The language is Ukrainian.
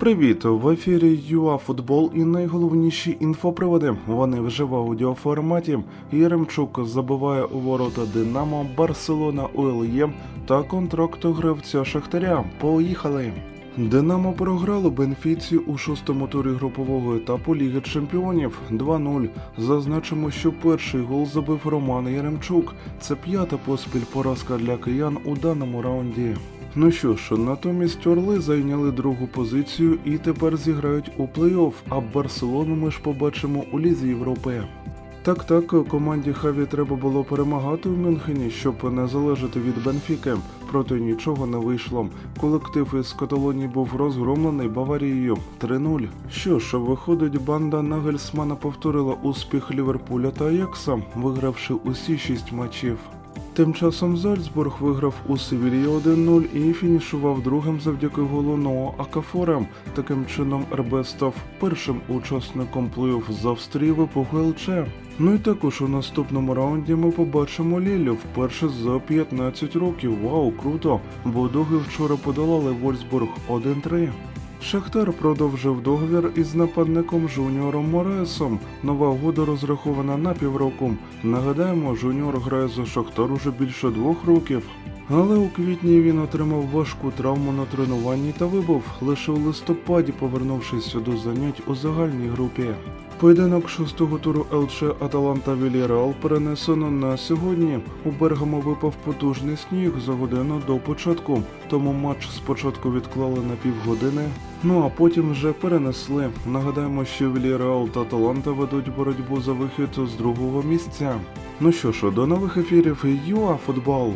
Привіт! В ефірі ЮАФутбол і найголовніші інфоприводи. Вони вже в аудіоформаті. Яремчук забиває у ворота Динамо, Барселона УЛЄ та контракт гравця Шахтаря. Поїхали! Динамо програло Бенфіці у шостому турі групового етапу Ліги Чемпіонів 2-0. Зазначимо, що перший гол забив Роман Яремчук. Це п'ята поспіль поразка для киян у даному раунді. Ну що ж, натомість Орли зайняли другу позицію і тепер зіграють у плей-офф, а Барселону ми ж побачимо у Лізі Європи. Так, так, команді Хаві треба було перемагати у Мюнхені, щоб не залежати від Бенфіки. Проте нічого не вийшло. Колектив із Каталонії був розгромлений Баварією 3-0. Що ж, виходить, банда Нагельсмана повторила успіх Ліверпуля та Аякса, вигравши усі шість матчів. Тим часом Зальцбург виграв у Севілії 1-0 і фінішував другим завдяки голу Ноа Акафора. Таким чином РБ став першим учасником плей-офф з Австрії в епоху ЛЧ. Ну і також у наступному раунді ми побачимо Лілю вперше за 15 років. Вау, круто! Бо доги вчора подолали Вольсбург 1-3. Шахтар продовжив договір із нападником Жуніором Моресом. Нова угода розрахована на півроку. Нагадаємо, Жуніор грає за Шахтар уже більше двох років. Але у квітні він отримав важку травму на тренуванні та вибув лише у листопаді, повернувшись до занять у загальній групі. Поєдинок шостого туру ЛЧ Аталанта Віліреал перенесено на сьогодні. У Бергамо випав потужний сніг за годину до початку, тому матч спочатку відклали на півгодини. Ну а потім вже перенесли. Нагадаємо, що Віліреал та Аталанта ведуть боротьбу за вихід з другого місця. Ну що ж, до нових ефірів ЮА футбол.